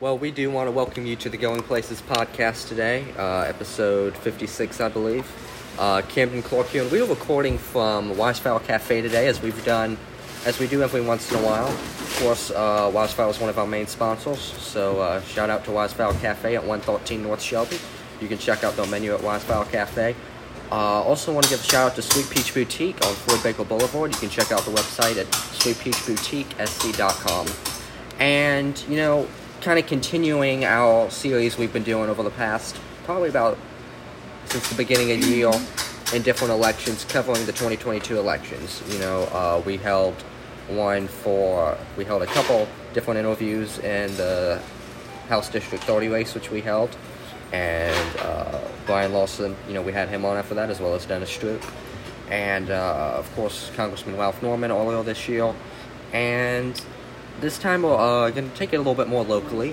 Well, we do want to welcome you to the Going Places podcast today, uh, episode 56, I believe. Uh, Camden Clark here, and we are recording from Wisefowl Cafe today, as we've done, as we do every once in a while. Of course, uh, Wisefowl is one of our main sponsors, so uh, shout out to Wisefowl Cafe at 113 North Shelby. You can check out their menu at Wisefowl Cafe. Uh, also, want to give a shout out to Sweet Peach Boutique on Floyd Baker Boulevard. You can check out the website at sweetpeachboutiquesc.com. And, you know, kind of continuing our series we've been doing over the past probably about since the beginning of the year in different elections covering the 2022 elections. You know, uh, we held one for, we held a couple different interviews in the House District 30 race, which we held. And uh, Brian Lawson, you know, we had him on after that, as well as Dennis Stroop. And uh, of course, Congressman Ralph Norman earlier this year. And this time we're uh, going to take it a little bit more locally.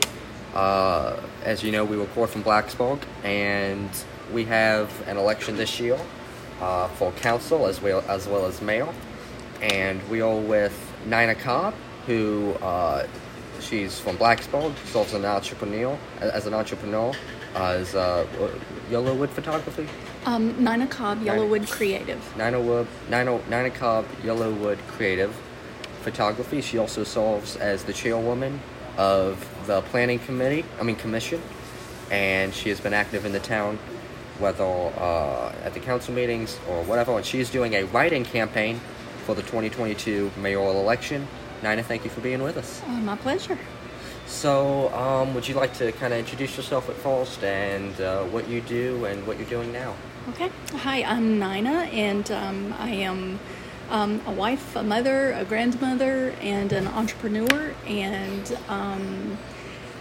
Uh, as you know, we record from Blacksburg, and we have an election this year uh, for council as well as well as mayor. And we are with Nina Cobb, who uh, she's from Blacksburg, serves as an entrepreneur. As an entrepreneur, uh, as uh, Yellowwood Photography. Um, Nina Cobb, Yellowwood Creative. Nina Wood, Nina, Nina Cobb, Yellowwood Creative photography. She also serves as the chairwoman of the planning committee, I mean commission, and she has been active in the town, whether uh, at the council meetings or whatever. And she's doing a write-in campaign for the 2022 mayoral election. Nina, thank you for being with us. Uh, my pleasure. So, um, would you like to kind of introduce yourself at first and uh, what you do and what you're doing now? Okay. Hi, I'm Nina, and um, I am um, a wife, a mother, a grandmother, and an entrepreneur. And um,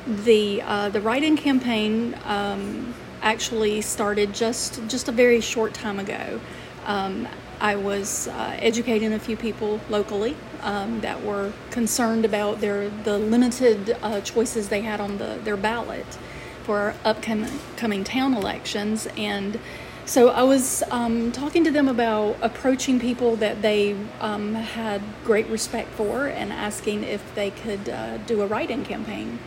the uh, the write-in campaign um, actually started just just a very short time ago. Um, I was uh, educating a few people locally um, that were concerned about their the limited uh, choices they had on the their ballot for upcoming coming town elections and so I was um, talking to them about approaching people that they um, had great respect for and asking if they could uh, do a write-in campaign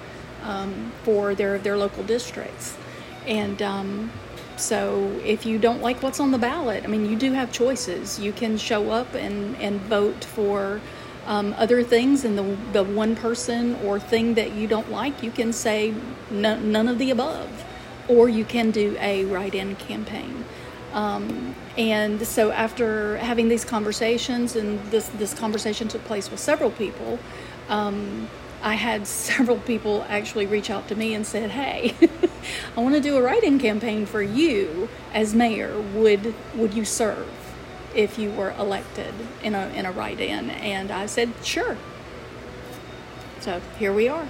um, for their their local districts. And um, so if you don't like what's on the ballot, I mean, you do have choices. You can show up and, and vote for um, other things, and the, the one person or thing that you don't like, you can say none of the above or you can do a write in campaign. Um, and so, after having these conversations, and this, this conversation took place with several people, um, I had several people actually reach out to me and said, "Hey, I want to do a write-in campaign for you as mayor. Would would you serve if you were elected in a in a write-in?" And I said, "Sure." So here we are.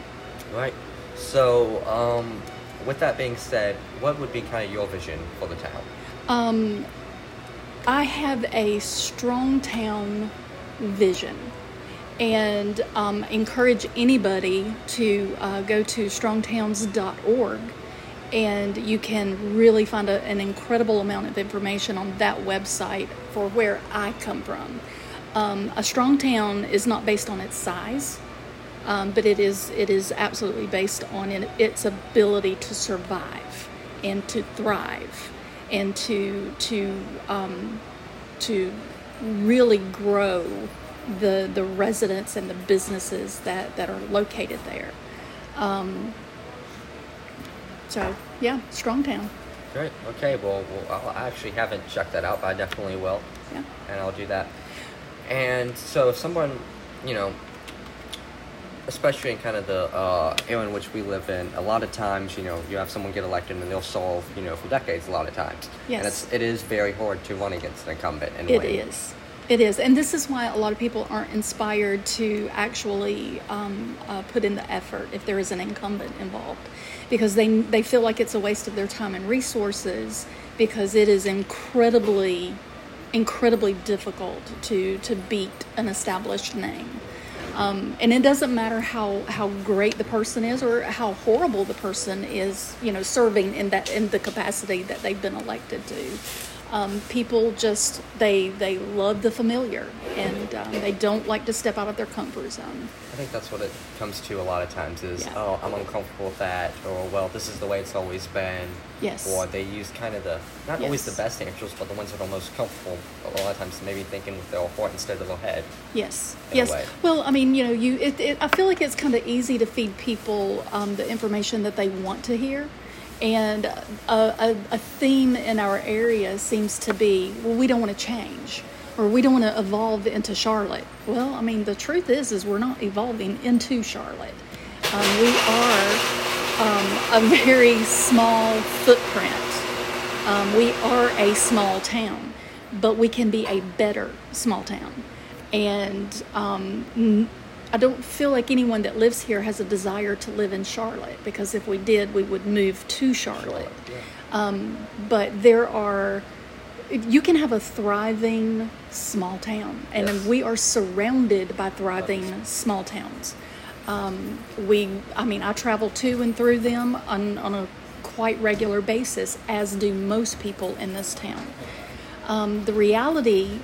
Right. So um, with that being said, what would be kind of your vision for the town? Um, I have a strong town vision and um, encourage anybody to uh, go to strongtowns.org and you can really find a, an incredible amount of information on that website for where I come from. Um, a strong town is not based on its size um, but it is it is absolutely based on its ability to survive and to thrive and to to um, to really grow the the residents and the businesses that that are located there. Um, so yeah, strong town. Great. Okay. Well, well, I actually haven't checked that out, but I definitely will. Yeah. And I'll do that. And so, if someone, you know, especially in kind of the uh, era in which we live in, a lot of times, you know, you have someone get elected and they'll solve, you know, for decades a lot of times. Yes. And it's, it is very hard to run against an incumbent and It win. is. It is. And this is why a lot of people aren't inspired to actually um, uh, put in the effort if there is an incumbent involved. Because they, they feel like it's a waste of their time and resources because it is incredibly, incredibly difficult to, to beat an established name. Um, and it doesn't matter how, how great the person is or how horrible the person is, you know, serving in that in the capacity that they've been elected to. Um, people just they they love the familiar, and um, they don't like to step out of their comfort zone. I think that's what it comes to a lot of times is, Yeah. oh, I'm uncomfortable with that, or well, this is the way it's always been. Yes. Or they use kind of the not always the best answers, but the ones that are most comfortable. A lot of times, maybe thinking with their heart instead of their head. Yes. yes. Well, I mean, you know, you. It, it, I feel like it's kind of easy to feed people um, the information that they want to hear, and a, a, a theme in our area seems to be, well, we don't want to change, or we don't want to evolve into Charlotte. Well, I mean, the truth is, is we're not evolving into Charlotte. Um, we are um, a very small footprint. Um, we are a small town, but we can be a better small town. And um, I don't feel like anyone that lives here has a desire to live in Charlotte because if we did, we would move to Charlotte. Um, but there are, you can have a thriving small town, and Yes. we are surrounded by thriving small towns. Um, we, I mean, I travel to and through them on, on a quite regular basis, as do most people in this town. Um, the reality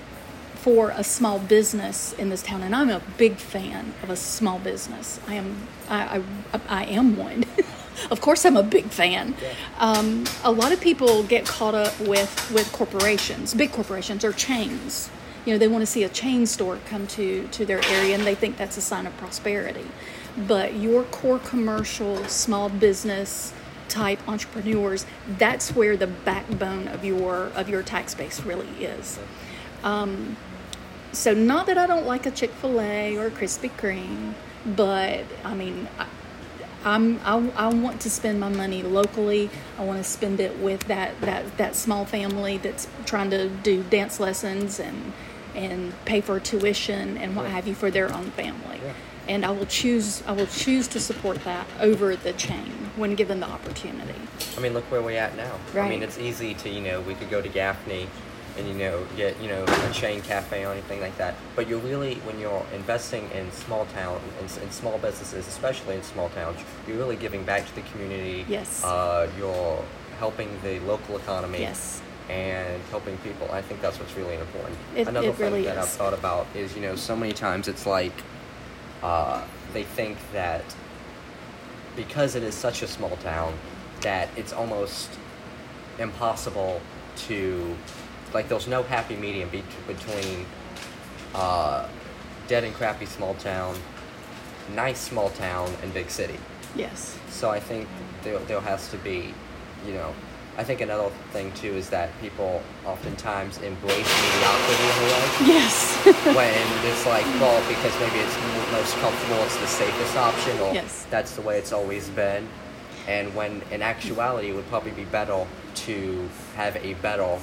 for a small business in this town, and I'm a big fan of a small business. I am, I, I, I am one. of course, I'm a big fan. Um, a lot of people get caught up with with corporations, big corporations or chains. You know, they want to see a chain store come to to their area, and they think that's a sign of prosperity. But your core commercial, small business type entrepreneurs, that's where the backbone of your of your tax base really is. Um, so not that I don't like a Chick Fil A or a Krispy Kreme, but I mean, I, I'm I, I want to spend my money locally. I want to spend it with that that that small family that's trying to do dance lessons and and pay for tuition and what have you for their own family. Yeah. And I will choose I will choose to support that over the chain when given the opportunity. I mean, look where we're at now. I mean, it's easy to, you know, we could go to Gaffney and, you know, get, you know, a chain cafe or anything like that. But you're really, when you're investing in small town, in, in small businesses, especially in small towns, you're really giving back to the community. Yes. Uh, you're helping the local economy. Yes. And helping people. I think that's what's really important. It- Another it thing really that I've thought about is, you know, so many times it's like uh, they think that because it is such a small town that it's almost impossible to like there's no happy medium be- between uh, dead and crappy small town nice small town and big city Yes. so i think there, there has to be you know i think another thing too is that people oftentimes embrace mediocrity in a way Yes. when it's like, well, because maybe it's most comfortable, it's the safest option, or Yes. that's the way it's always been. And when in actuality, it would probably be better to have a better,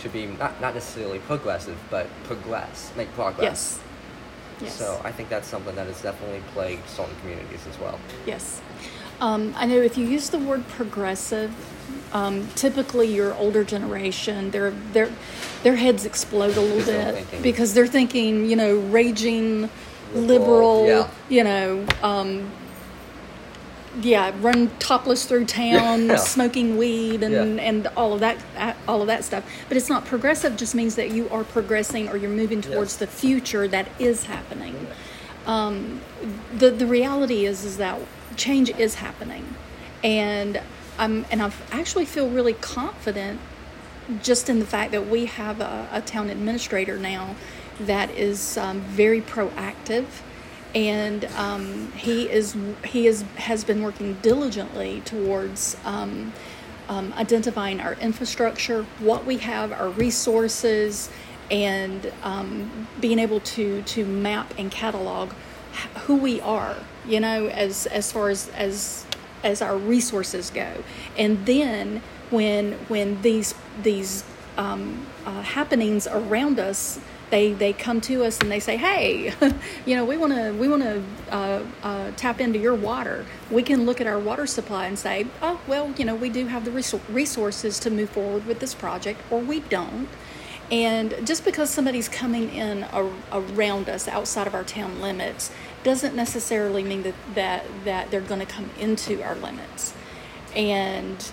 to be not, not necessarily progressive, but progress, make progress. yes. Yes. So I think that's something that has definitely plagued certain communities as well. Yes. Um, I know if you use the word progressive, um, typically your older generation, their their their heads explode a little bit thinking- because they're thinking, you know, raging Liberal, liberal, yeah. you know, um, yeah, run topless through town, Yeah. smoking weed, and Yeah. and all of that, all of that stuff. But it's not progressive. Just means that you are progressing or you're moving towards Yes. the future that is happening. Um, the the reality is is that change is happening, and I'm and I actually feel really confident just in the fact that we have a, a town administrator now that is um, very proactive and um, he is he is has been working diligently towards um, um, identifying our infrastructure, what we have, our resources, and um, being able to to map and catalog who we are. You know, as as far as as as our resources go, and then when when these these um, uh, happenings around us they they come to us and they say hey you know we want to we want to uh, uh, tap into your water. We can look at our water supply and say oh well you know we do have the resou- resources to move forward with this project or we don't. And just because somebody's coming in a, around us outside of our town limits doesn't necessarily mean that that, that they're going to come into our limits. And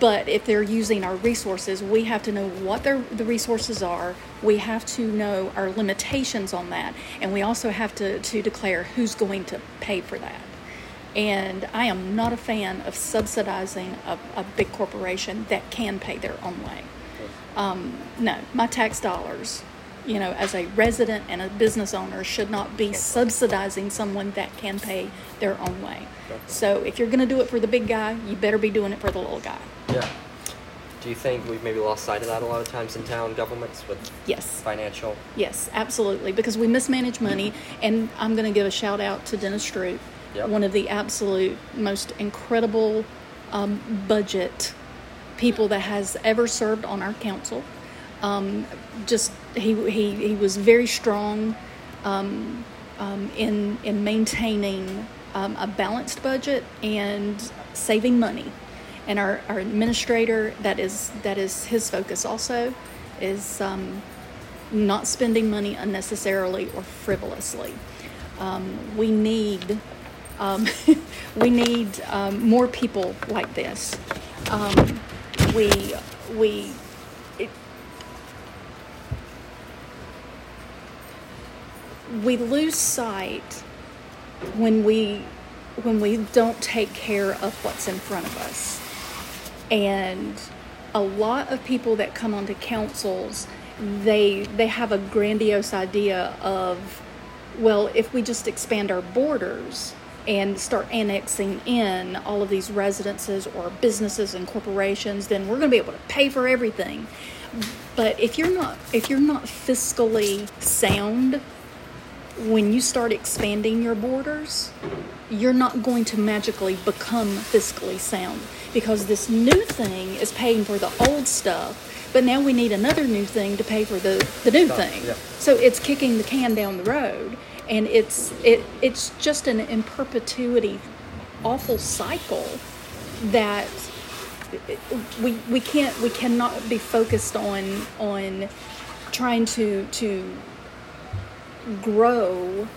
but if they're using our resources, we have to know what their, the resources are. We have to know our limitations on that. And we also have to, to declare who's going to pay for that. And I am not a fan of subsidizing a, a big corporation that can pay their own way. Um, no, my tax dollars, you know, as a resident and a business owner, should not be subsidizing someone that can pay their own way. So if you're going to do it for the big guy, you better be doing it for the little guy. Yeah. Do you think we've maybe lost sight of that a lot of times in town governments with Yes. financial? Yes, absolutely, because we mismanage money, and I'm going to give a shout out to Dennis Stroop, Yep. one of the absolute most incredible um, budget people that has ever served on our council. Um, just he, he he was very strong um, um, in in maintaining um, a balanced budget and saving money. And our, our administrator, that is that is his focus also, is um, not spending money unnecessarily or frivolously. Um, we need we need more people like this. We we it, we lose sight when we when we don't take care of what's in front of us. And a lot of people that come onto councils they they have a grandiose idea of well if we just expand our borders and start annexing in all of these residences or businesses and corporations then we're going to be able to pay for everything. But if you're not if you're not fiscally sound when you start expanding your borders, you're not going to magically become fiscally sound because this new thing is paying for the old stuff, but now we need another new thing to pay for the, the new thing. yeah. So it's kicking the can down the road and it's it it's just an in perpetuity awful cycle that we we can't we cannot be focused on on trying to to grow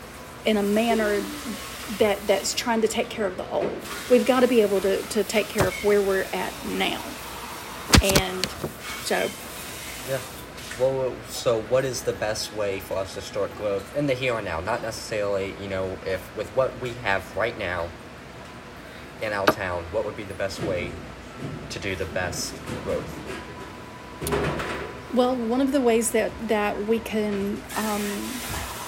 in a manner that that's trying to take care of the old. We've got to be able to, to take care of where we're at now. And so Yeah. Well, so what is the best way for us to start growth in the here and now? Not necessarily, you know, if with what we have right now in our town, what would be the best way to do the best growth? Well, one of the ways that, that we can um,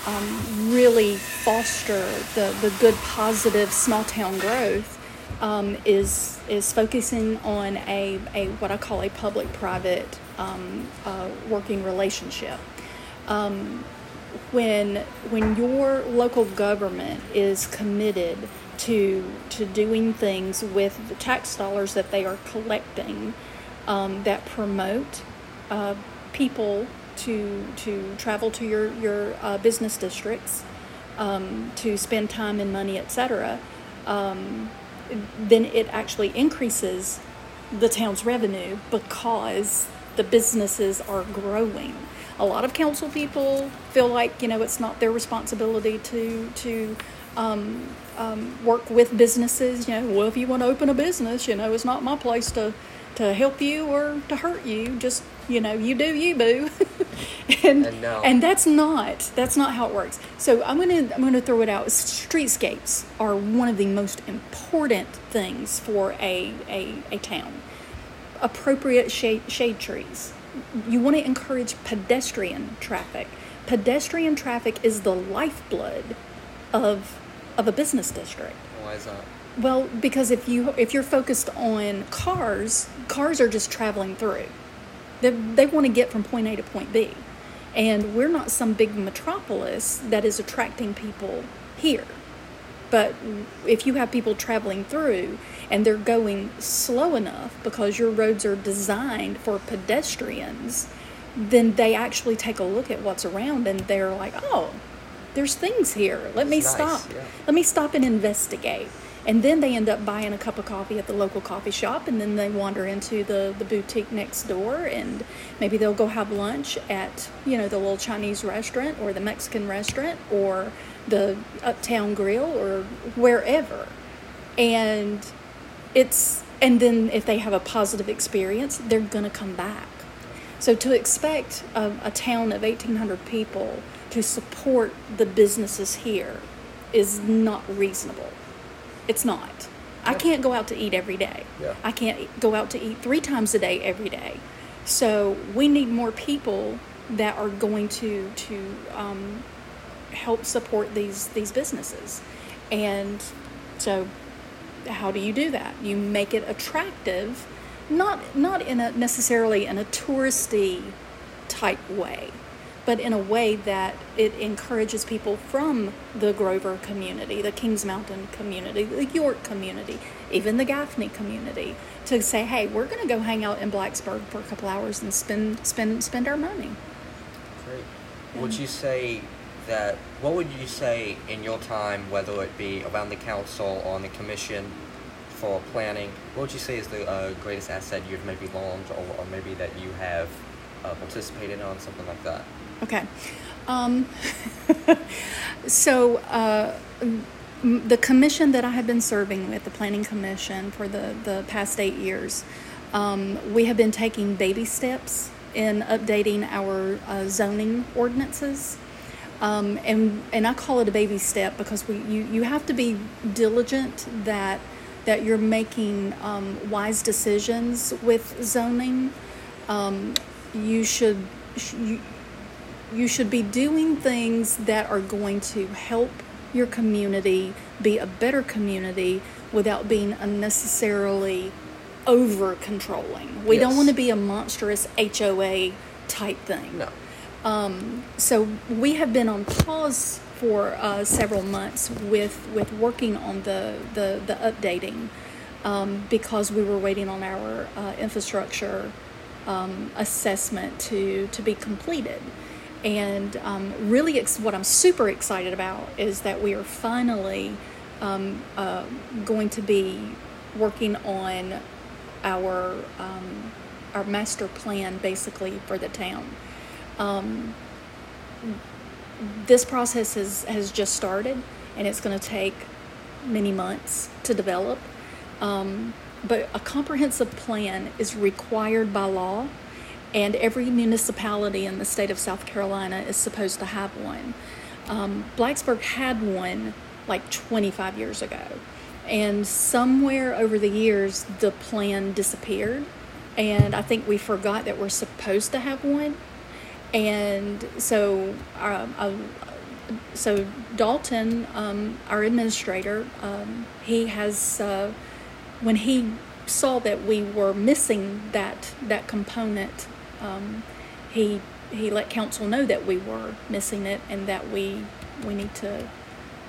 um, really foster the, the good, positive small town growth um, is is focusing on a, a what I call a public private um, uh, working relationship. Um, when when your local government is committed to to doing things with the tax dollars that they are collecting um, that promote uh, people to to travel to your your uh, business districts, um, to spend time and money, etc. Um, then it actually increases the town's revenue because the businesses are growing. A lot of council people feel like you know it's not their responsibility to to um, um, work with businesses. You know, well, if you want to open a business, you know, it's not my place to to help you or to hurt you. Just you know, you do you, boo. and And no. and that's not that's not how it works. So I'm gonna I'm gonna throw it out. Streetscapes are one of the most important things for a a, a town. Appropriate shade shade trees. You want to encourage pedestrian traffic. Pedestrian traffic is the lifeblood of of a business district. Why is that? Well, because if you if you're focused on cars, cars are just traveling through. They, they want to get from point A to point B. And we're not some big metropolis that is attracting people here. But if you have people traveling through and they're going slow enough because your roads are designed for pedestrians, then they actually take a look at what's around and they're like, oh, there's things here. Let me nice, stop. yeah. Let me stop and investigate. And then they end up buying a cup of coffee at the local coffee shop, and then they wander into the, the boutique next door, and maybe they'll go have lunch at, you know, the little Chinese restaurant or the Mexican restaurant or the Uptown Grill or wherever. And it's and then if they have a positive experience, they're going to come back. So to expect a, a town of 1,800 people to support the businesses here is not reasonable. It's not. I can't go out to eat every day. Yeah. I can't go out to eat three times a day every day. So we need more people that are going to to um, help support these these businesses, and so how do you do that? You make it attractive, not not in a necessarily in a touristy type way, but in a way that it encourages people from the Grover community, the Kings Mountain community, the York community, even the Gaffney community, to say, "Hey, we're going to go hang out in Blacksburg for a couple hours and spend spend spend our money." Great. Would you say that? What would you say in your time, whether it be around the council or on the commission for planning? What would you say is the uh, greatest asset you've maybe learned, or, or maybe that you have uh, participated on, something like that? Okay. Um, so, uh, the commission that I have been serving with, the Planning Commission, for the, the past eight years, um, we have been taking baby steps in updating our uh, zoning ordinances. Um, and, and I call it a baby step because we, you, you have to be diligent that, that you're making um, wise decisions with zoning. Um, you should you should be doing things that are going to help your community be a better community without being unnecessarily over controlling. We don't want to be a monstrous HOA type thing. No. Um, so we have been on pause for uh, several months with with working on the the, the updating um, because we were waiting on our uh, infrastructure um, assessment to to be completed. And um, really, ex- what I'm super excited about is that we are finally um, uh, going to be working on our um, our master plan, basically for the town. Um, this process has, has just started and it's going to take many months to develop. Um, but a comprehensive plan is required by law, and every municipality in the state of South Carolina is supposed to have one. Um, Blacksburg had one like 25 years ago, and somewhere over the years, the plan disappeared. And I think we forgot that we're supposed to have one and so um, so Dalton, um, our administrator, um, he has uh, when he saw that we were missing that that component, um, he he let council know that we were missing it and that we we need to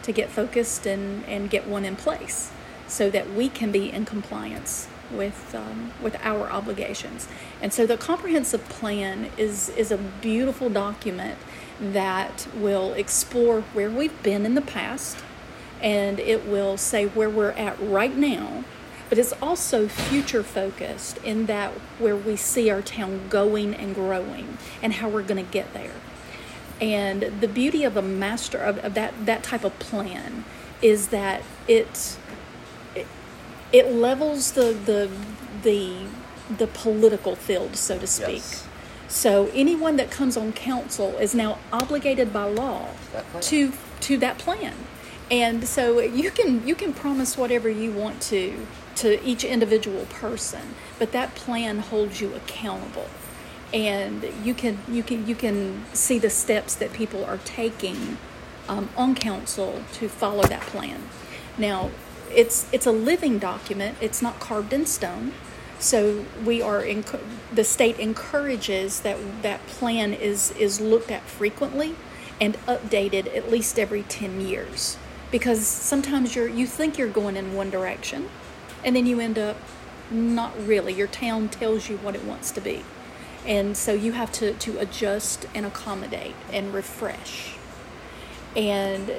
to get focused and and get one in place so that we can be in compliance with um, with our obligations. And so the comprehensive plan is is a beautiful document that will explore where we've been in the past, and it will say where we're at right now. But it's also future focused in that where we see our town going and growing and how we're going to get there. And the beauty of a master of, of that that type of plan is that it it, it levels the the the the political field, so to speak. Yes. So anyone that comes on council is now obligated by law to to that plan. And so you can you can promise whatever you want to to each individual person, but that plan holds you accountable. And you can you can you can see the steps that people are taking um, on council to follow that plan. Now, it's it's a living document. It's not carved in stone. So we are enc- the state encourages that that plan is is looked at frequently and updated at least every 10 years because sometimes you're you think you're going in one direction and then you end up not really your town tells you what it wants to be and so you have to to adjust and accommodate and refresh and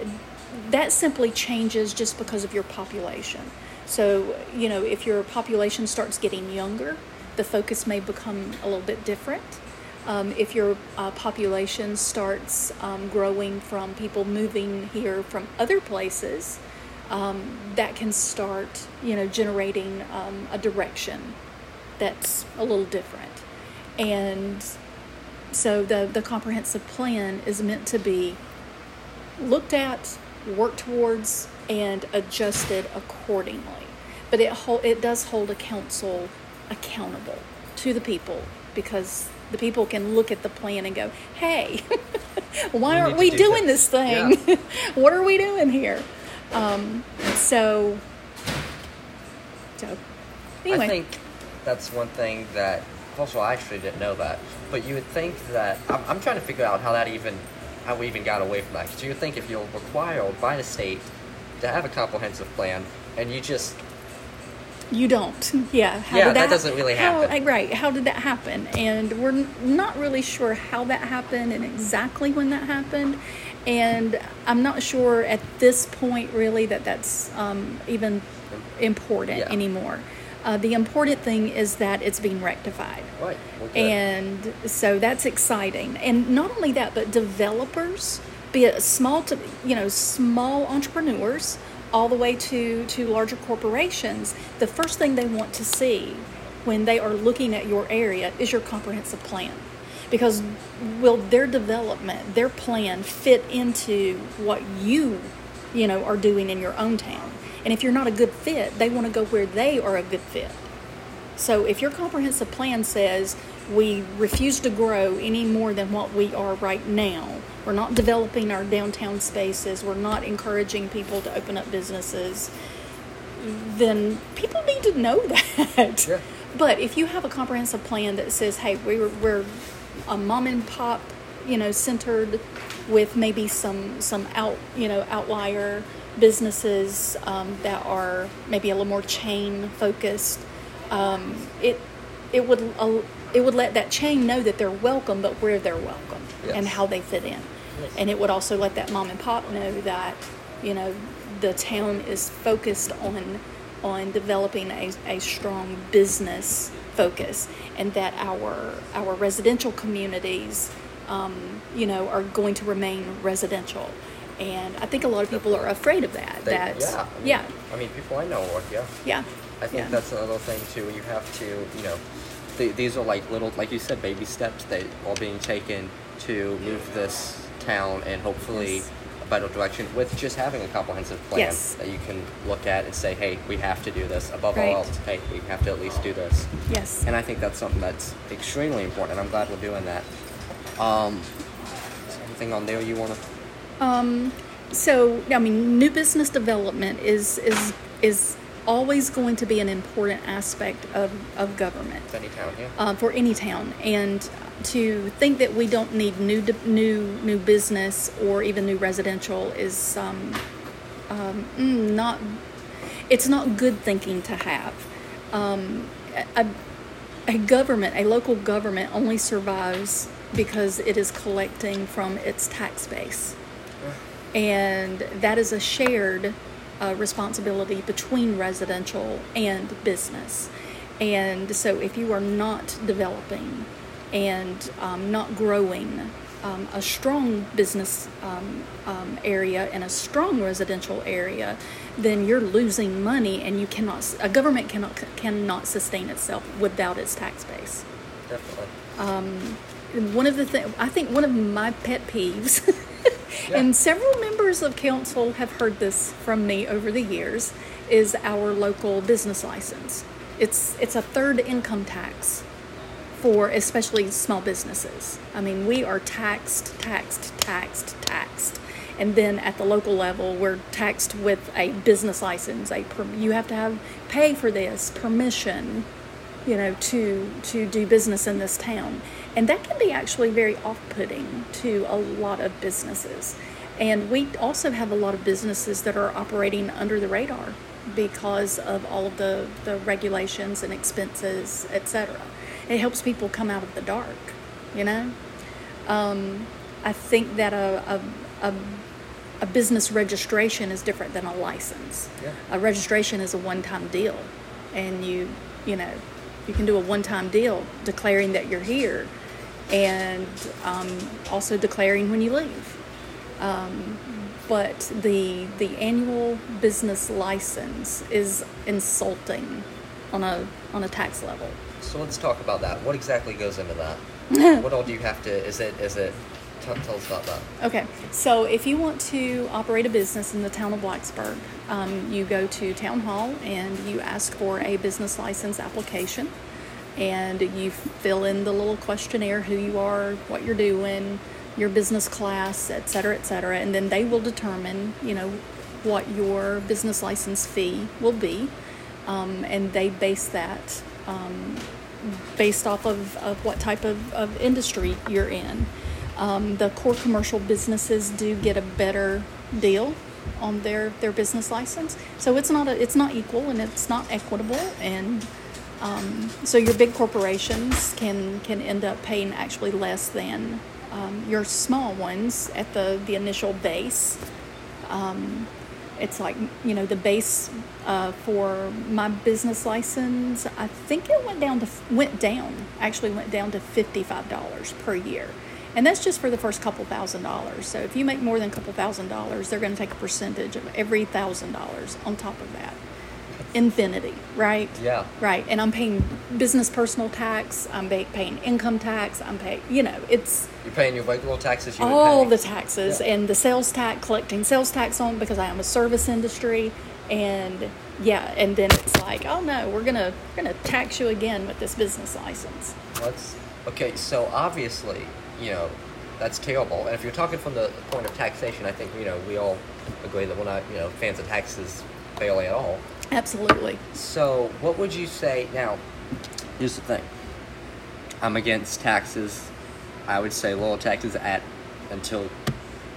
that simply changes just because of your population. So, you know, if your population starts getting younger, the focus may become a little bit different. Um, if your uh, population starts um, growing from people moving here from other places, um, that can start, you know, generating um, a direction that's a little different. And so the, the comprehensive plan is meant to be looked at, worked towards, and adjusted accordingly. But it, hol- it does hold a council accountable to the people because the people can look at the plan and go, hey, why We aren't we do doing this." this thing? what are we doing here? Um, so, so anyway. I think that's one thing that. Also, I actually didn't know that, but you would think that I'm, I'm trying to figure out how that even, how we even got away from that. Because you would think if you're required by the state to have a comprehensive plan, and you just You don't. Yeah. How Yeah, did that doesn't really how- happen. Right. How did that happen? And we're n- not really sure how that happened and exactly when that happened. And I'm not sure at this point, really, that that's um, even important Yeah. anymore. Uh, the important thing is that it's being rectified. right, we're. And so that's exciting. And not only that, but developers, be it small to you know small entrepreneurs, all the way to to larger corporations, the first thing they want to see when they are looking at your area is your comprehensive plan. Because will their development, their plan fit into what you, you know, are doing in your own town? And if you're not a good fit, they want to go where they are a good fit. So if your comprehensive plan says we refuse to grow any more than what we are right now, we're not developing our downtown spaces, we're not encouraging people to open up businesses, then people need to know that. Yeah. But if you have a comprehensive plan that says, hey, we're, we're a mom and pop, you know, centered with maybe some some out you know outlier businesses um, that are maybe a little more chain focused, um, it it would uh, it would let that chain know that they're welcome, but where they're welcome and how they fit in, Yes. And it would also let that mom and pop know that you know the town is focused on on developing a, a strong business focus and that our our residential communities um, you know are going to remain residential and I think a lot of people are afraid of that They- that yeah, I mean, yeah I mean, people I know work. Yeah, yeah I think yeah. that's another thing too. You have to, you know, th- these are like little, like you said, baby steps that are being taken to move this town and hopefully Yes. a better direction with just having a comprehensive plan Yes. that you can look at and say, hey, we have to do this. Above Right. all else, hey, we have to at least do this. yes And I think that's something that's extremely important, and I'm glad we're doing that. Um, anything on there you want to? Um, so I mean, new business development is is is always going to be an important aspect of, of government Any town here? uh, for any town, and to think that we don't need new new new business or even new residential is um, um, mm, not. It's not good thinking to have. Um, a, a government, a local government, only survives because it is collecting from its tax base and that is a shared uh, responsibility between residential and business. And so, if you are not developing and um, not growing um, a strong business um, um, area and a strong residential area, then you're losing money, and you cannot. A government cannot cannot sustain itself without its tax base Definitely. one of the things I think one of my pet peeves, and several members of council have heard this from me over the years, is our local business license. It's it's a third income tax for especially small businesses. I mean, we are taxed, taxed, taxed, taxed. And then at the local level, we're taxed with a business license. A per, you have to have pay for this permission, you know, to to do business in this town, and that can be actually very off-putting to a lot of businesses. And we also have a lot of businesses that are operating under the radar because of all of the, the regulations and expenses, etc. It helps people come out of the dark, you know. Um, I think that a, a, a, a business registration is different than a license. Yeah. A registration is a one-time deal, and you you know you can do a one-time deal declaring that you're here, and um, also declaring when you leave. Um, but the the annual business license is insulting on a on a tax level. So let's talk about that. What exactly goes into that? what all do you have to? Is it? Is it? Tell, tell us about that. Okay, so if you want to operate a business in the town of Blacksburg, um, you go to town hall and you ask for a business license application, and you fill in the little questionnaire: who you are, what you're doing, your business class, et cetera, et cetera, and then they will determine, you know, what your business license fee will be, um, and they base that um, based off of, of what type of, of industry you're in. Um, the core commercial businesses do get a better deal on their, their business license, so it's not a, it's not equal and it's not equitable, and um, so your big corporations can can end up paying actually less than um, your small ones at the the initial base. Um, it's like you know the base uh, for my business license. I think it went down to went down actually went down to fifty five dollars per year, and that's just for the first couple thousand dollars. So if you make more than a couple thousand dollars, they're going to take a percentage of every thousand dollars on top of that. Infinity, right? Yeah. Right, and I'm paying business personal tax. I'm pay- paying income tax. I'm paying, you know, it's You're paying your regular taxes. You all the taxes Yeah. and the sales tax, collecting sales tax on because I am a service industry, and yeah, and then it's like, oh no, we're gonna we're gonna tax you again with this business license. Let's. Okay, so obviously, you know, that's terrible. And if you're talking from the point of taxation, I think you know we all agree that we're not you know fans of taxes barely at all. Absolutely. So, what would you say now? Here's the thing. I'm against taxes. I would say lower taxes at until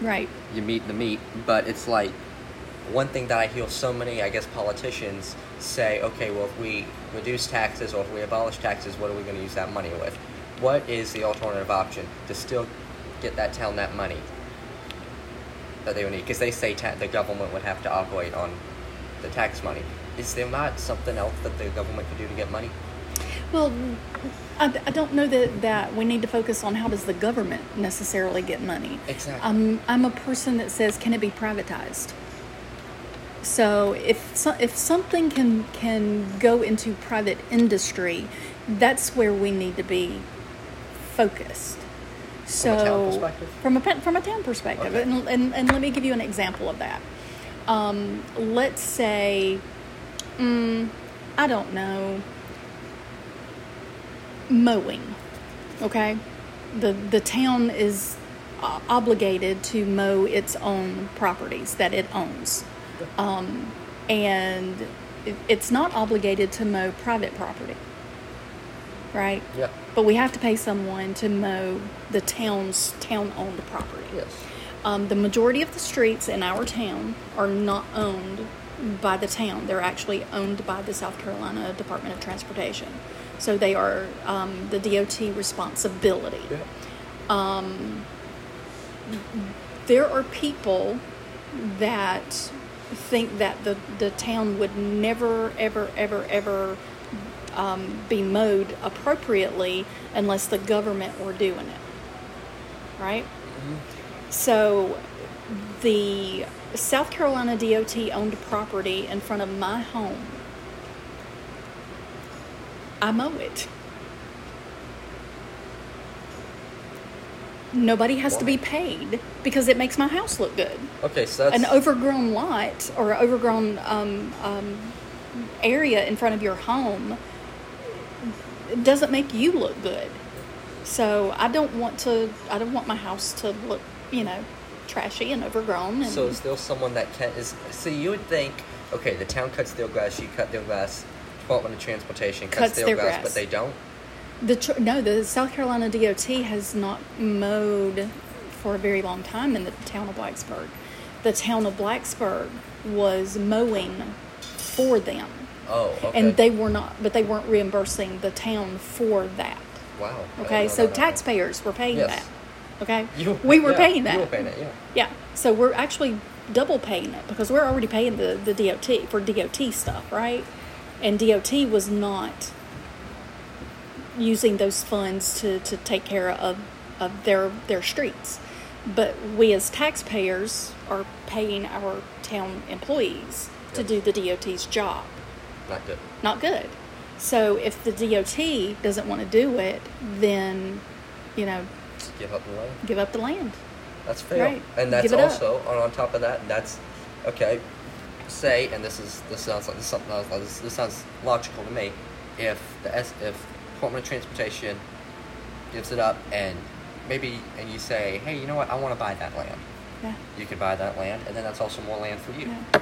Right. you meet the meat. But it's like one thing that I hear so many, I guess, politicians say, okay, well, if we reduce taxes or if we abolish taxes, what are we going to use that money with? What is the alternative option to still get that town that money that they would need? Because they say ta- the government would have to operate on the tax money. Is there not something else that the government could do to get money? Well, I, I don't know that, that we need to focus on how does the government necessarily get money. Exactly. I'm, I'm a person that says, can it be privatized? So if so, if something can can go into private industry, that's where we need to be focused. So From a town perspective? from a from a town perspective, Okay. and, and and let me give you an example of that. Um, let's say, mm, I don't know, mowing. Okay, the the town is uh, obligated to mow its own properties that it owns, um, and it, it's not obligated to mow private property. Right. Yeah. But we have to pay someone to mow the town's town-owned property. Yes. Um, the majority of the streets in our town are not owned by the town. They're actually owned by the South Carolina Department of Transportation. So they are um, the DOT responsibility. Yeah. There are people that think that the, the town would never, ever, ever, ever um, be mowed appropriately unless the government were doing it. Right? So the South Carolina DOT owned property in front of my home. I mow it. Nobody has to be paid because it makes my house look good. Okay, so that's An overgrown lot or overgrown um, um, area in front of your home doesn't make you look good. So I don't want to. I don't want my house to look, you know, trashy and overgrown. And So is there someone that can is so you would think okay the town cuts their grass you cut their grass Department of Transportation cuts, Cuts their, their grass, grass. but they don't The tr- no, the South Carolina DOT has not mowed for a very long time in the town of Blacksburg. The town of Blacksburg was mowing for them, oh okay and they were not, but they weren't reimbursing the town for that. wow Okay, so taxpayers were paying Yes. that. Okay, You- we were yeah, paying that. you were paying it yeah Yeah, so we're actually double paying it because we're already paying the, the DOT for DOT stuff, right? And DOT was not using those funds to, to take care of, of their their streets. But we as taxpayers are paying our town employees to do the DOT's job. Not good. Not good. So if the DOT doesn't want to do it, then, you know, Just give up the land. give up the land. That's fair. Right. And that's Give up. also on, on top of that. That's okay. Say, and this is this sounds like this, something else, this, this sounds logical to me. If the S, if Department of Transportation gives it up, and maybe and you say, hey, you know what, I want to buy that land. Yeah. You could buy that land, and then that's also more land for you. Yeah.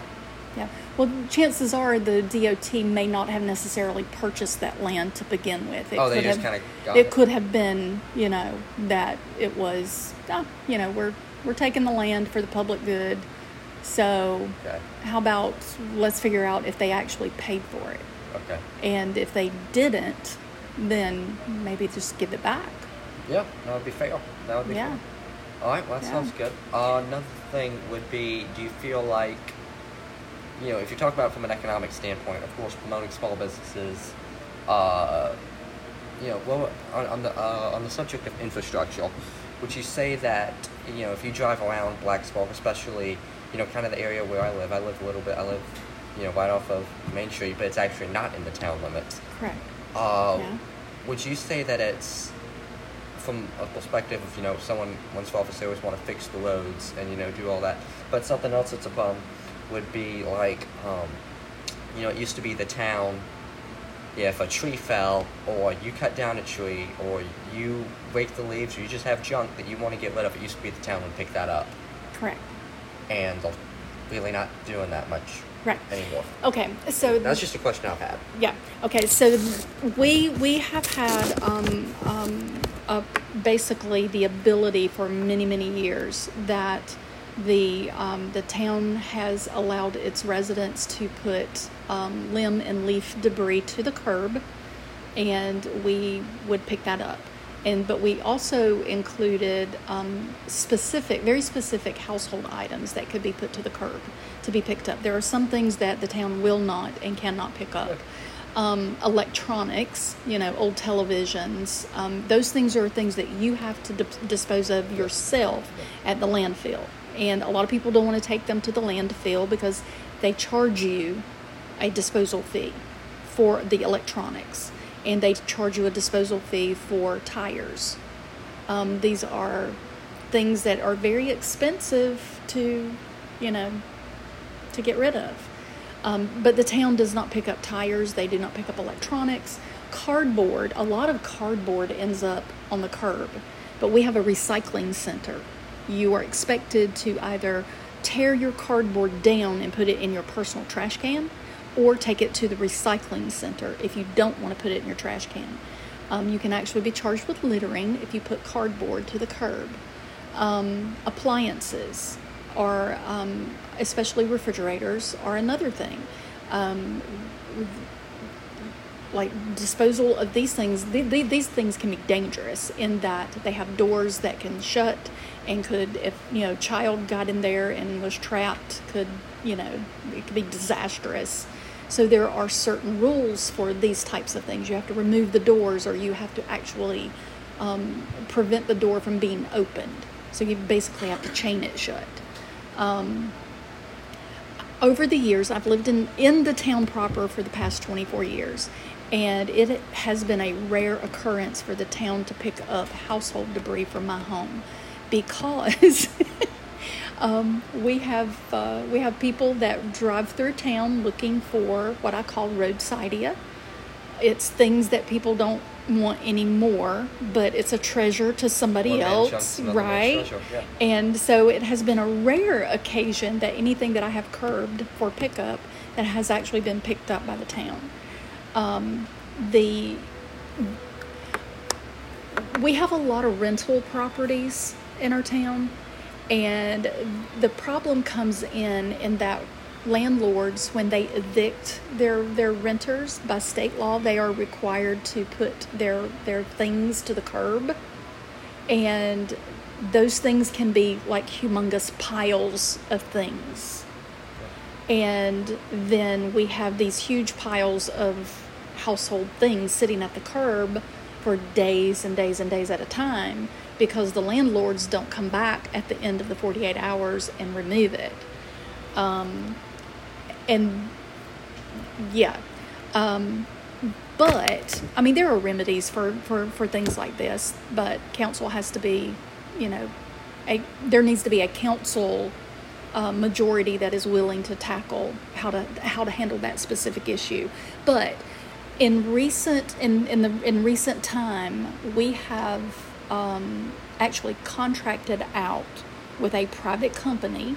Yeah. Well, chances are the DOT may not have necessarily purchased that land to begin with. It Oh, they could just have- kinda It it. could have been, you know, that it was, oh, you know, we're we're taking the land for the public good. So, Okay. how about let's figure out if they actually paid for it, Okay. and if they didn't, then maybe just give it back. Yeah, that would be fair. That would be Yeah. fair. All right, well, that Yeah. sounds good. Uh, another thing would be, do you feel like, you know, if you talk about it from an economic standpoint, of course, promoting small businesses, uh, you know, well, on, on the uh, on the subject of infrastructure, would you say that, you know, if you drive around Blacksburg, especially, you know, kind of the area where I live, I live a little bit, I live, you know, right off of Main Street, but it's actually not in the town limits. Correct. Uh, Yeah. Would you say that it's from a perspective of you know someone for office, they always want to fix the roads and you know do all that, but something else that's a problem would be like um, you know it used to be the town. Yeah, if a tree fell, or you cut down a tree, or you rake the leaves, or you just have junk that you want to get rid of, it used to be the town would pick that up, Correct. and they're really not doing that much Right. anymore. Okay. So That's just a question I've had. Yeah. Okay. So we we have had um, um, uh, basically the ability for many many years that the um, the town has allowed its residents to put um, limb and leaf debris to the curb, and we would pick that up. And but we also included um, specific, very specific household items that could be put to the curb to be picked up. There are some things that the town will not and cannot pick up. Um, electronics, you know, old televisions, um, those things are things that you have to di- dispose of yourself at the landfill. And a lot of people don't want to take them to the landfill because they charge you a disposal fee for the electronics, and they charge you a disposal fee for tires. Um, these are things that are very expensive to, you know, to get rid of. Um, but the town does not pick up tires, they do not pick up electronics. Cardboard, a lot of cardboard ends up on the curb, but we have a recycling center. You are expected to either tear your cardboard down and put it in your personal trash can or take it to the recycling center if you don't want to put it in your trash can. Um, you can actually be charged with littering if you put cardboard to the curb um, appliances or um, especially refrigerators are another thing um, like disposal of these things th- th- these things can be dangerous in that they have doors that can shut and could if you know child got in there and was trapped could you know it could be disastrous. So there are certain rules for these types of things. You have to remove the doors or you have to actually um, prevent the door from being opened. So you basically have to chain it shut. Um, over the years i've lived in, in the town proper for the past 24 years and it has been a rare occurrence for the town to pick up household debris from my home because um, we have uh, we have people that drive through town looking for what I call roadsidea. It's things that people don't want anymore, but it's a treasure to somebody else, chunks, another man's right? yeah. And so it has been a rare occasion that anything that I have curbed for pickup that has actually been picked up by the town. Um, the we have a lot of rental properties in our town, and the problem comes in in that landlords, when they evict their their renters by state law, they are required to put their their things to the curb, and those things can be like humongous piles of things. And then we have these huge piles of household things sitting at the curb for days and days and days at a time because the landlords don't come back at the end of the 48 hours and remove it. Um, and yeah. Um, but I mean, there are remedies for, for, for things like this, but council has to be, you know, a there needs to be a council uh, majority that is willing to tackle how to how to handle that specific issue. But in recent in in the in recent time, we have um, actually contracted out with a private company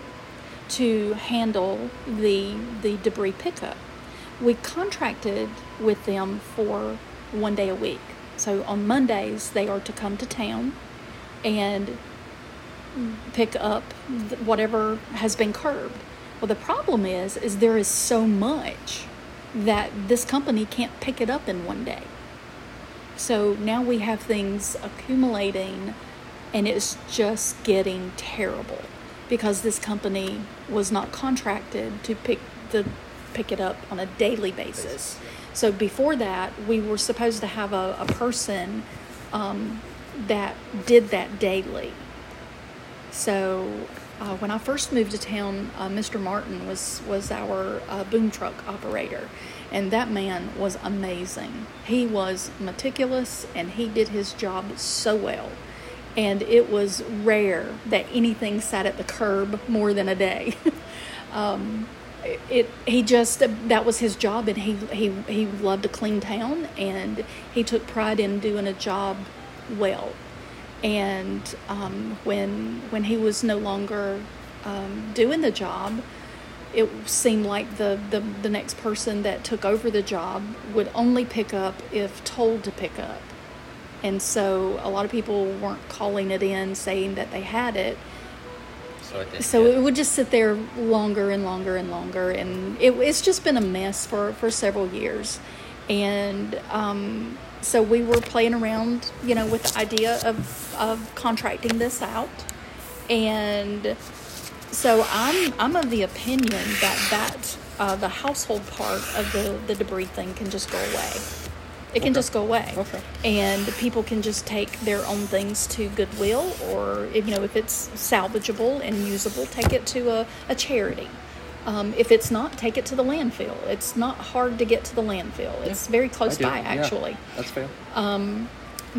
to handle the the debris pickup. We contracted with them for one day a week. So on Mondays they are to come to town and pick up whatever has been curbed. Well, the problem is is there is so much that this company can't pick it up in one day. So now we have things accumulating and it's just getting terrible because this company was not contracted to pick the pick it up on a daily basis. So before that, we were supposed to have a, a person um, that did that daily. So uh, when I first moved to town, uh, Mr. Martin was was our uh, boom truck operator, and that man was amazing. He was meticulous and he did his job so well. And it was rare that anything sat at the curb more than a day. um, it he just that was his job and he he he loved a clean town and he took pride in doing a job well and um, when when he was no longer um, doing the job, it seemed like the, the the next person that took over the job would only pick up if told to pick up, and so a lot of people weren't calling it in saying that they had it. So it, so it would just sit there longer and longer and longer, and it, it's just been a mess for, for several years. And um, so we were playing around, you know, with the idea of, of contracting this out. And so I'm, I'm of the opinion that that uh, the household part of the, the debris thing can just go away. It can okay. just go away. Okay. And people can just take their own things to Goodwill or, if, you know, if it's salvageable and usable, take it to a, a charity. Um, if it's not, take it to the landfill. It's not hard to get to the landfill. It's yeah, very close by, actually. Yeah, that's fair. Um,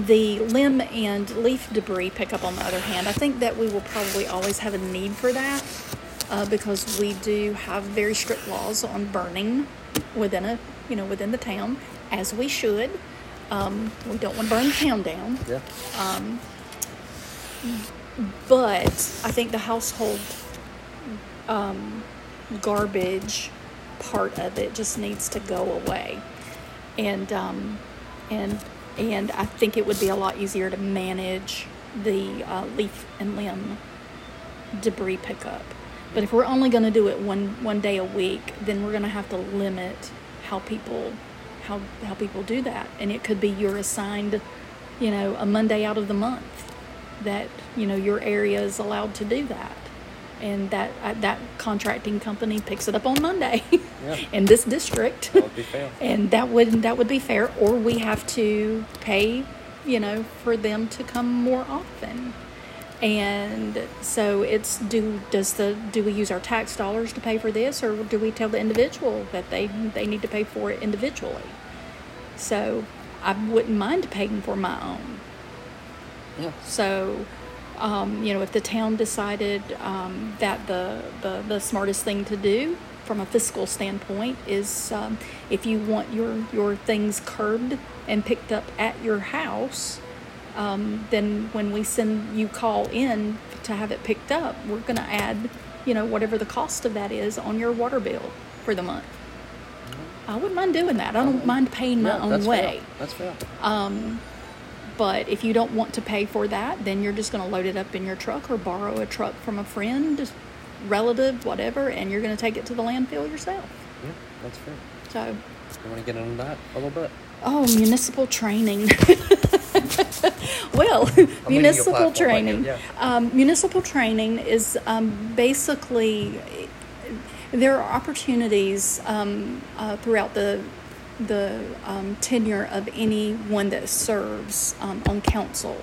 the limb and leaf debris pickup, on the other hand, I think that we will probably always have a need for that uh, because we do have very strict laws on burning within a you know within the town, as we should. Um, we don't want to burn the town down. Yeah. Um, but I think the household um, garbage part of it just needs to go away. And um, and and I think it would be a lot easier to manage the uh, leaf and limb debris pickup. But if we're only going to do it one one day a week, then we're going to have to limit how people how how people do that, and it could be you're assigned, you know, a Monday out of the month that you know your area is allowed to do that and that uh, that contracting company picks it up on Monday yeah. in this district. That would be fair. and that would that would be fair, or we have to pay, you know, for them to come more often. And so it's do does the do we use our tax dollars to pay for this, or do we tell the individual that they they need to pay for it individually? So I wouldn't mind paying for my own. Yeah. So um, you know, if the town decided um, that the, the, the smartest thing to do from a fiscal standpoint is um, if you want your, your things curbed and picked up at your house, um, then when we send you call in to have it picked up, we're going to add, you know, whatever the cost of that is on your water bill for the month. I wouldn't mind doing that. I don't mind paying my yeah, own that's way. Fair. That's fair. But if you don't want to pay for that, then you're just going to load it up in your truck or borrow a truck from a friend, relative, whatever, and you're going to take it to the landfill yourself. Yeah, that's fair. So, you want to get into that a little bit? Oh, municipal training. well, municipal training. Yeah. Um, municipal training is um, basically there are opportunities um, uh, throughout the the um, tenure of anyone that serves um, on council.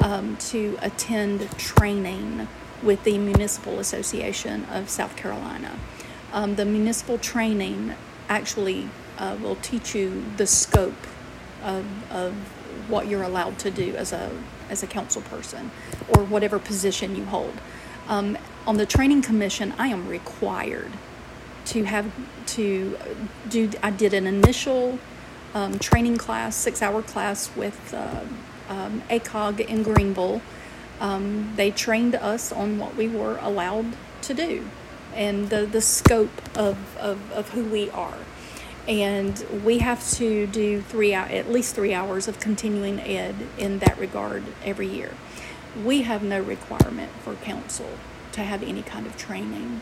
um, to attend training with the Municipal Association of South Carolina. Um, the municipal training actually uh, will teach you the scope of, of what you're allowed to do as a as a council person or whatever position you hold. Um, on the training commission, I am required to have to do. I did an initial um, training class, six hour class with uh, um, ACOG in Greenville. Um, they trained us on what we were allowed to do and the, the scope of, of, of who we are. And we have to do three at least three hours of continuing ed in that regard every year. We have no requirement for council to have any kind of training.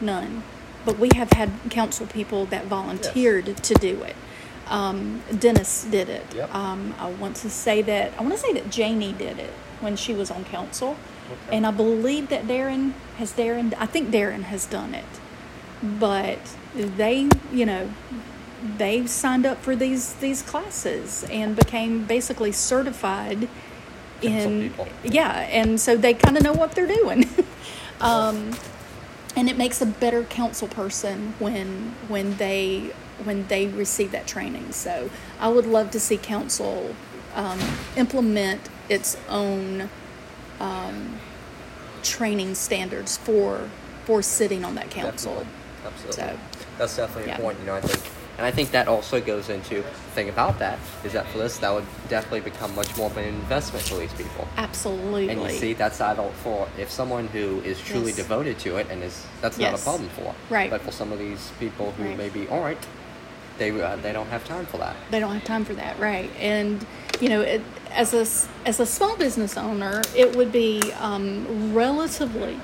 None. But we have had council people that volunteered yes. to do it. Um, Dennis did it. Yep. Um, I want to say that I want to say that Janie did it when she was on council, okay. and I believe that Darren has Darren. I think Darren has done it, but they, you know, they signed up for these these classes and became basically certified in yeah, and so they kind of know what they're doing. um, and it makes a better council person when when they when they receive that training. So I would love to see council um, implement its own um, training standards for for sitting on that council. Definitely. Absolutely. So, That's definitely yeah. point. You know, I think and I think that also goes into the thing about that is that for this, that would definitely become much more of an investment for these people. Absolutely. And you see, that's adult for if someone who is truly yes. devoted to it, and is that's yes. not a problem for. Right. But for some of these people who right. maybe, right, they uh, they don't have time for that. They don't have time for that, right? And you know, it, as a as a small business owner, it would be um, relatively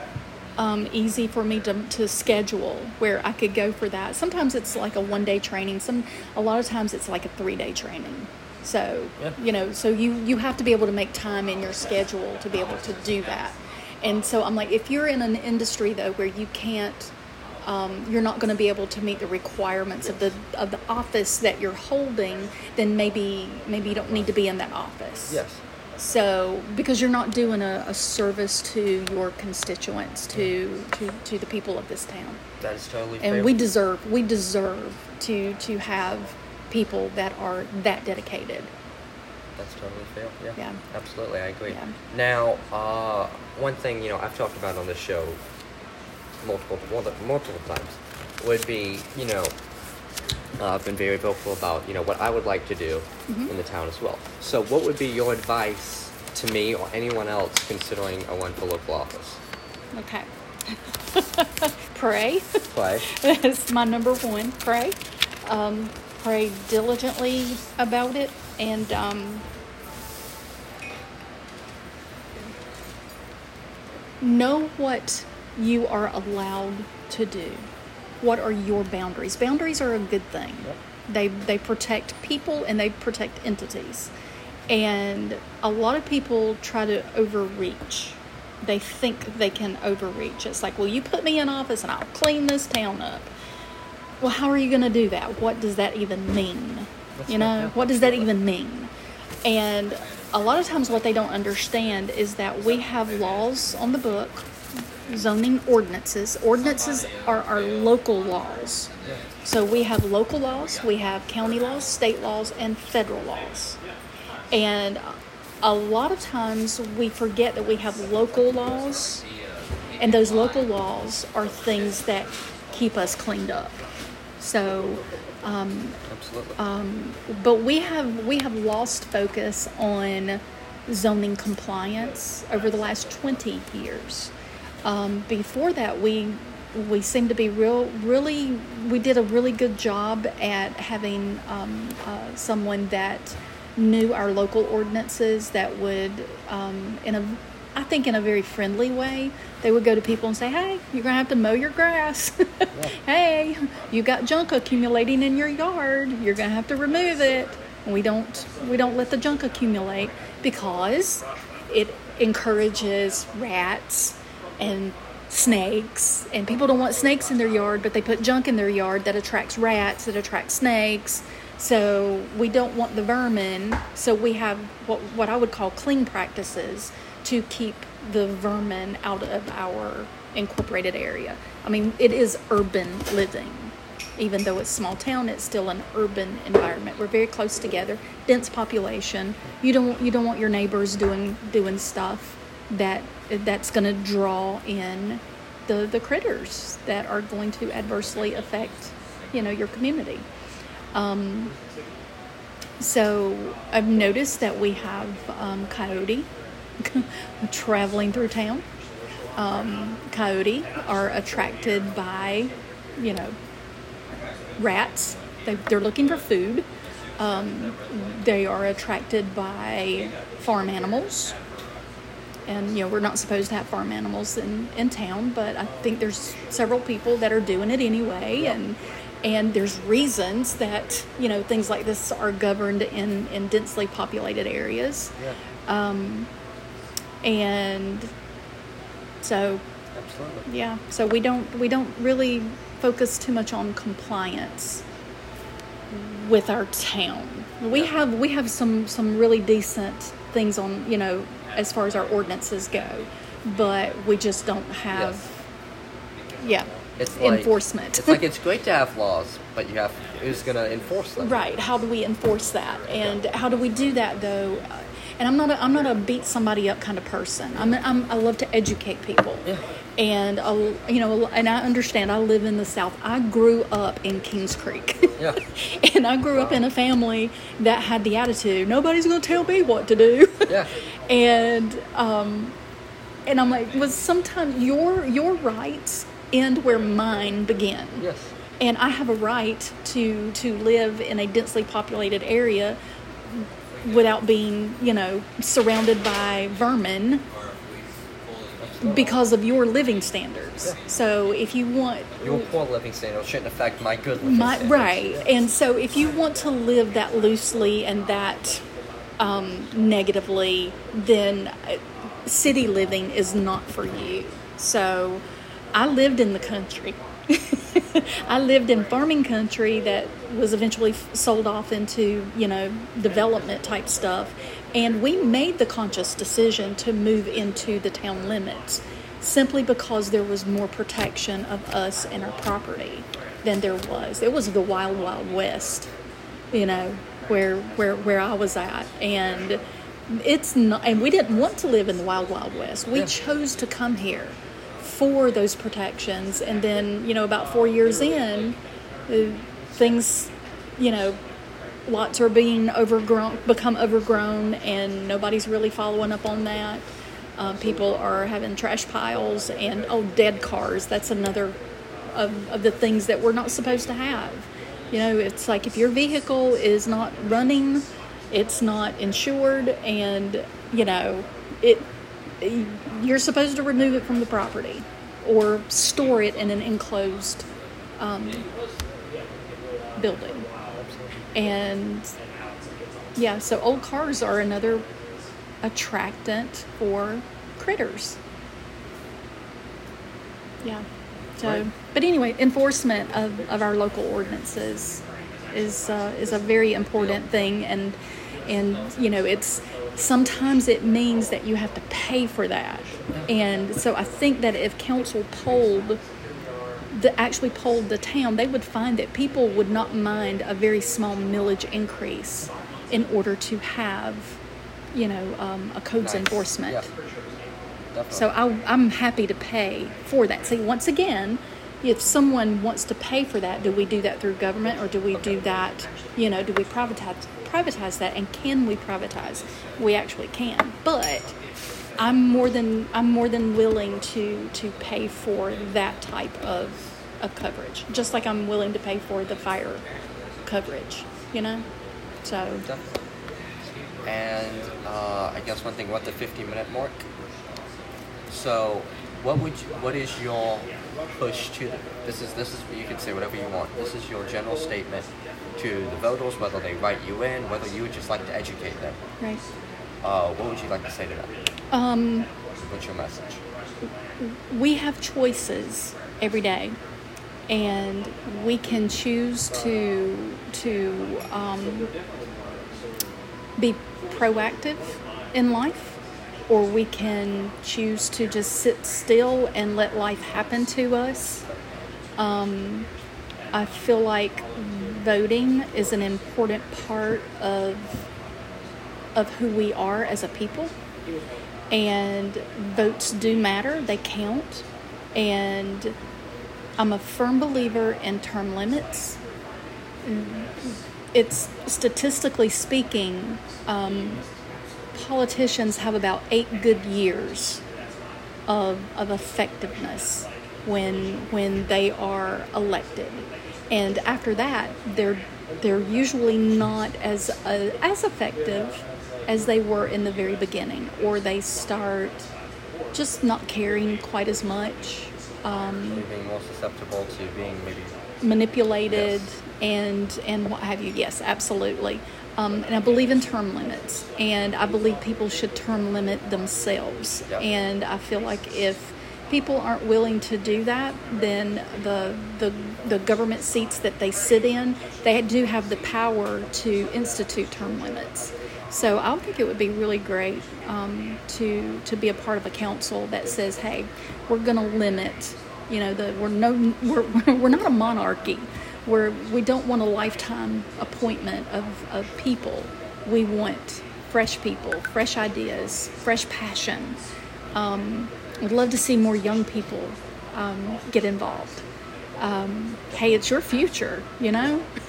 um, easy for me to, to schedule where I could go for that. Sometimes it's like a one day training. Some a lot of times it's like a three day training. So yeah. you know, so you you have to be able to make time in your schedule to be able to do that. And so I'm like, if you're in an industry though where you can't, um, you're not going to be able to meet the requirements of the of the office that you're holding, then maybe maybe you don't need to be in that office. Yes. So, because you're not doing a, a service to your constituents, to, to to the people of this town, that is totally. And fair. we deserve we deserve to to have people that are that dedicated. That's totally fair. Yeah. Yeah. Absolutely, I agree. Yeah. Now, uh, one thing you know I've talked about on this show multiple multiple times would be you know uh, I've been very vocal about you know what I would like to do mm-hmm. in the town as well. So, what would be your advice to me or anyone else considering a run for local office? Okay. pray. Pray. That's my number one. Pray. Um, pray diligently about it and um, know what you are allowed to do what are your boundaries? Boundaries are a good thing. Yep. They they protect people and they protect entities. And a lot of people try to overreach. They think they can overreach. It's like, well, you put me in office and I'll clean this town up. Well, how are you going to do that? What does that even mean? That's you know, what does that even mean? And a lot of times, what they don't understand is that we have laws on the book zoning ordinances. Ordinances are our local laws. So we have local laws, we have county laws, state laws, and federal laws. And a lot of times we forget that we have local laws, and those local laws are things that keep us cleaned up. So, um. Um, but we have we have lost focus on zoning compliance over the last 20 years. Um, before that, we we seemed to be real, really. We did a really good job at having um, uh, someone that knew our local ordinances that would, um, in a, I think, in a very friendly way, they would go to people and say, "Hey, you're gonna have to mow your grass. yeah. hey, you got junk accumulating in your yard. You're gonna have to remove it." And we don't we don't let the junk accumulate because it encourages rats and snakes and people don't want snakes in their yard but they put junk in their yard that attracts rats that attracts snakes So we don't want the vermin. So we have what what I would call clean practices to keep the vermin out of our incorporated area. I mean, it is urban living. Even though it's small town, it's still an urban environment. We're very close together, dense population. You don't you don't want your neighbors doing doing stuff that that's going to draw in the the critters that are going to adversely affect you know your community. Um, so I've noticed that we have um, coyote traveling through town. Um, coyote are attracted by, you know, rats. They, they're looking for food. Um, they are attracted by farm animals. And, you know, we're not supposed to have farm animals in, in town, but I think there's several people that are doing it anyway. And, and there's reasons that, you know, things like this are governed in, in densely populated areas. Yeah. Um, and so Absolutely. yeah so we don't we don't really focus too much on compliance with our town we Yeah. have we have some some really decent things on you know as far as our ordinances go but we just don't have yeah It's like, enforcement It's like it's great to have laws, but you have who's gonna enforce them? Right. How do we enforce that? And how do we do that though? Uh, And I'm not a, I'm not a beat somebody up kind of person. I'm, I'm I love to educate people. Yeah. And uh, you know, and I understand. I live in the South. I grew up in Kings Creek. Yeah. and I grew up in a family that had the attitude nobody's going to tell me what to do. Yeah. and um, and I'm like, was sometimes your your rights end where mine begin Yes. and I have a right to to live in a densely populated area without being, you know, surrounded by vermin because of your living standards. Yeah. So if you want Your poor living standards shouldn't affect my good living my, standards. right, and so if you want to live that loosely and that um, negatively, then uh, city living is not for you. So I lived in the country. I lived in farming country that was eventually sold off into, you know, development type stuff. And we made the conscious decision to move into the town limits simply because there was more protection of us and our property than there was. It was the wild, wild west, you know, where where where I was at. And it's not and we didn't want to live in the wild, wild west. We Yeah. chose to come here for those protections and then you know about four years in uh, things you know lots are being overgrown become overgrown and nobody's really following up on that um, people are having trash piles and oh dead cars that's another of, of the things that we're not supposed to have you know it's like if your vehicle is not running it's not insured and you know it you're supposed to remove it from the property or store it in an enclosed um, building. And yeah, so old cars are another attractant for critters. Yeah. So, Right. But anyway, enforcement of, of our local ordinances is uh, is a very important thing, and and you know it's sometimes it means that you have to pay for that, and so I think that if council polled the actually polled the town, they would find that people would not mind a very small millage increase in order to have, you know, um, a codes Nice. enforcement. Yeah. So I, I'm happy to pay for that. See, once again, if someone wants to pay for that, do we do that through government or do we do that, you know, do we privatize privatize that? And can we privatize? We actually can, but I'm more than I'm more than willing to to pay for that type of of coverage, just like I'm willing to pay for the fire coverage. You know, so And uh, I guess one thing, what the 15 minute mark. So, what would you, what is your push to them? This is this is you can say whatever you want. This is your general statement to the voters, whether they write you in, whether you would just like to educate them. right. Uh, what would you like to say to them? Um, What's your message? we have choices every day and we can choose to to um, be proactive in life, or we can choose to just sit still and let life happen to us. Um, I feel like voting is an important part of of who we are as a people, and votes do matter. They count, and I'm a firm believer in term limits. It's statistically speaking, um, politicians have about eight good years of, of effectiveness when when they are elected, and after that, they're they're usually not as uh, as effective as they were in the very beginning, or they start just not caring quite as much um, being more susceptible to being maybe manipulated yes. and and what have you. Yes, absolutely. Um, and I believe in term limits, and I believe people should term limit themselves. And I feel like if people aren't willing to do that, then the, the the government seats that they sit in, they do have the power to institute term limits. So I think it would be really great um, to to be a part of a council that says, "Hey, we're going to limit. You know, the we're no we're we're not a monarchy. Where we don't want a lifetime appointment of of people. We want fresh people, fresh ideas, fresh passion. Um, I'd love to see more young people um, get involved. Um, hey, it's your future, you know?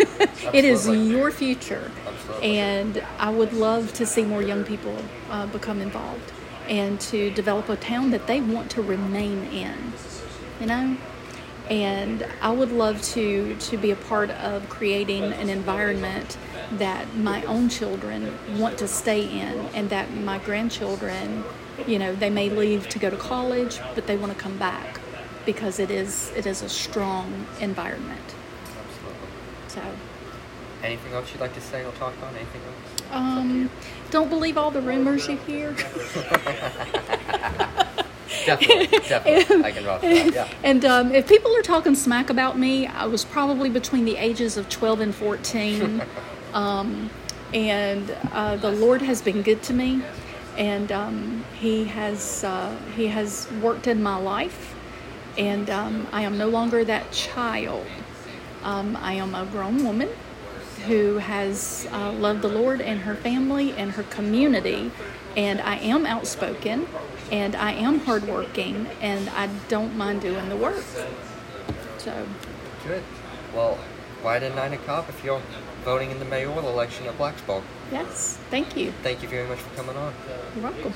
it is your future. And I would love to see more young people uh, become involved and to develop a town that they want to remain in, you know? And I would love to, to be a part of creating an environment that my own children want to stay in and that my grandchildren, you know, they may leave to go to college, but they want to come back because it is it is a strong environment. Absolutely. So Anything else you'd like to say or talk about? Anything else? Um, don't believe all the rumors you hear. definitely, definitely. I can vouch that. Yeah. And um, if people are talking smack about me, I was probably between the ages of 12 and 14. um, and uh, the Lord has been good to me, and um, He has uh, He has worked in my life, and um, I am no longer that child. Um, I am a grown woman who has uh, loved the Lord and her family and her community. And I am outspoken and I am hardworking and I don't mind doing the work. So. Good. Well, write in Nina Cobb if you're voting in the mayoral election at Blacksburg? Yes, thank you. Thank you very much for coming on. You're welcome.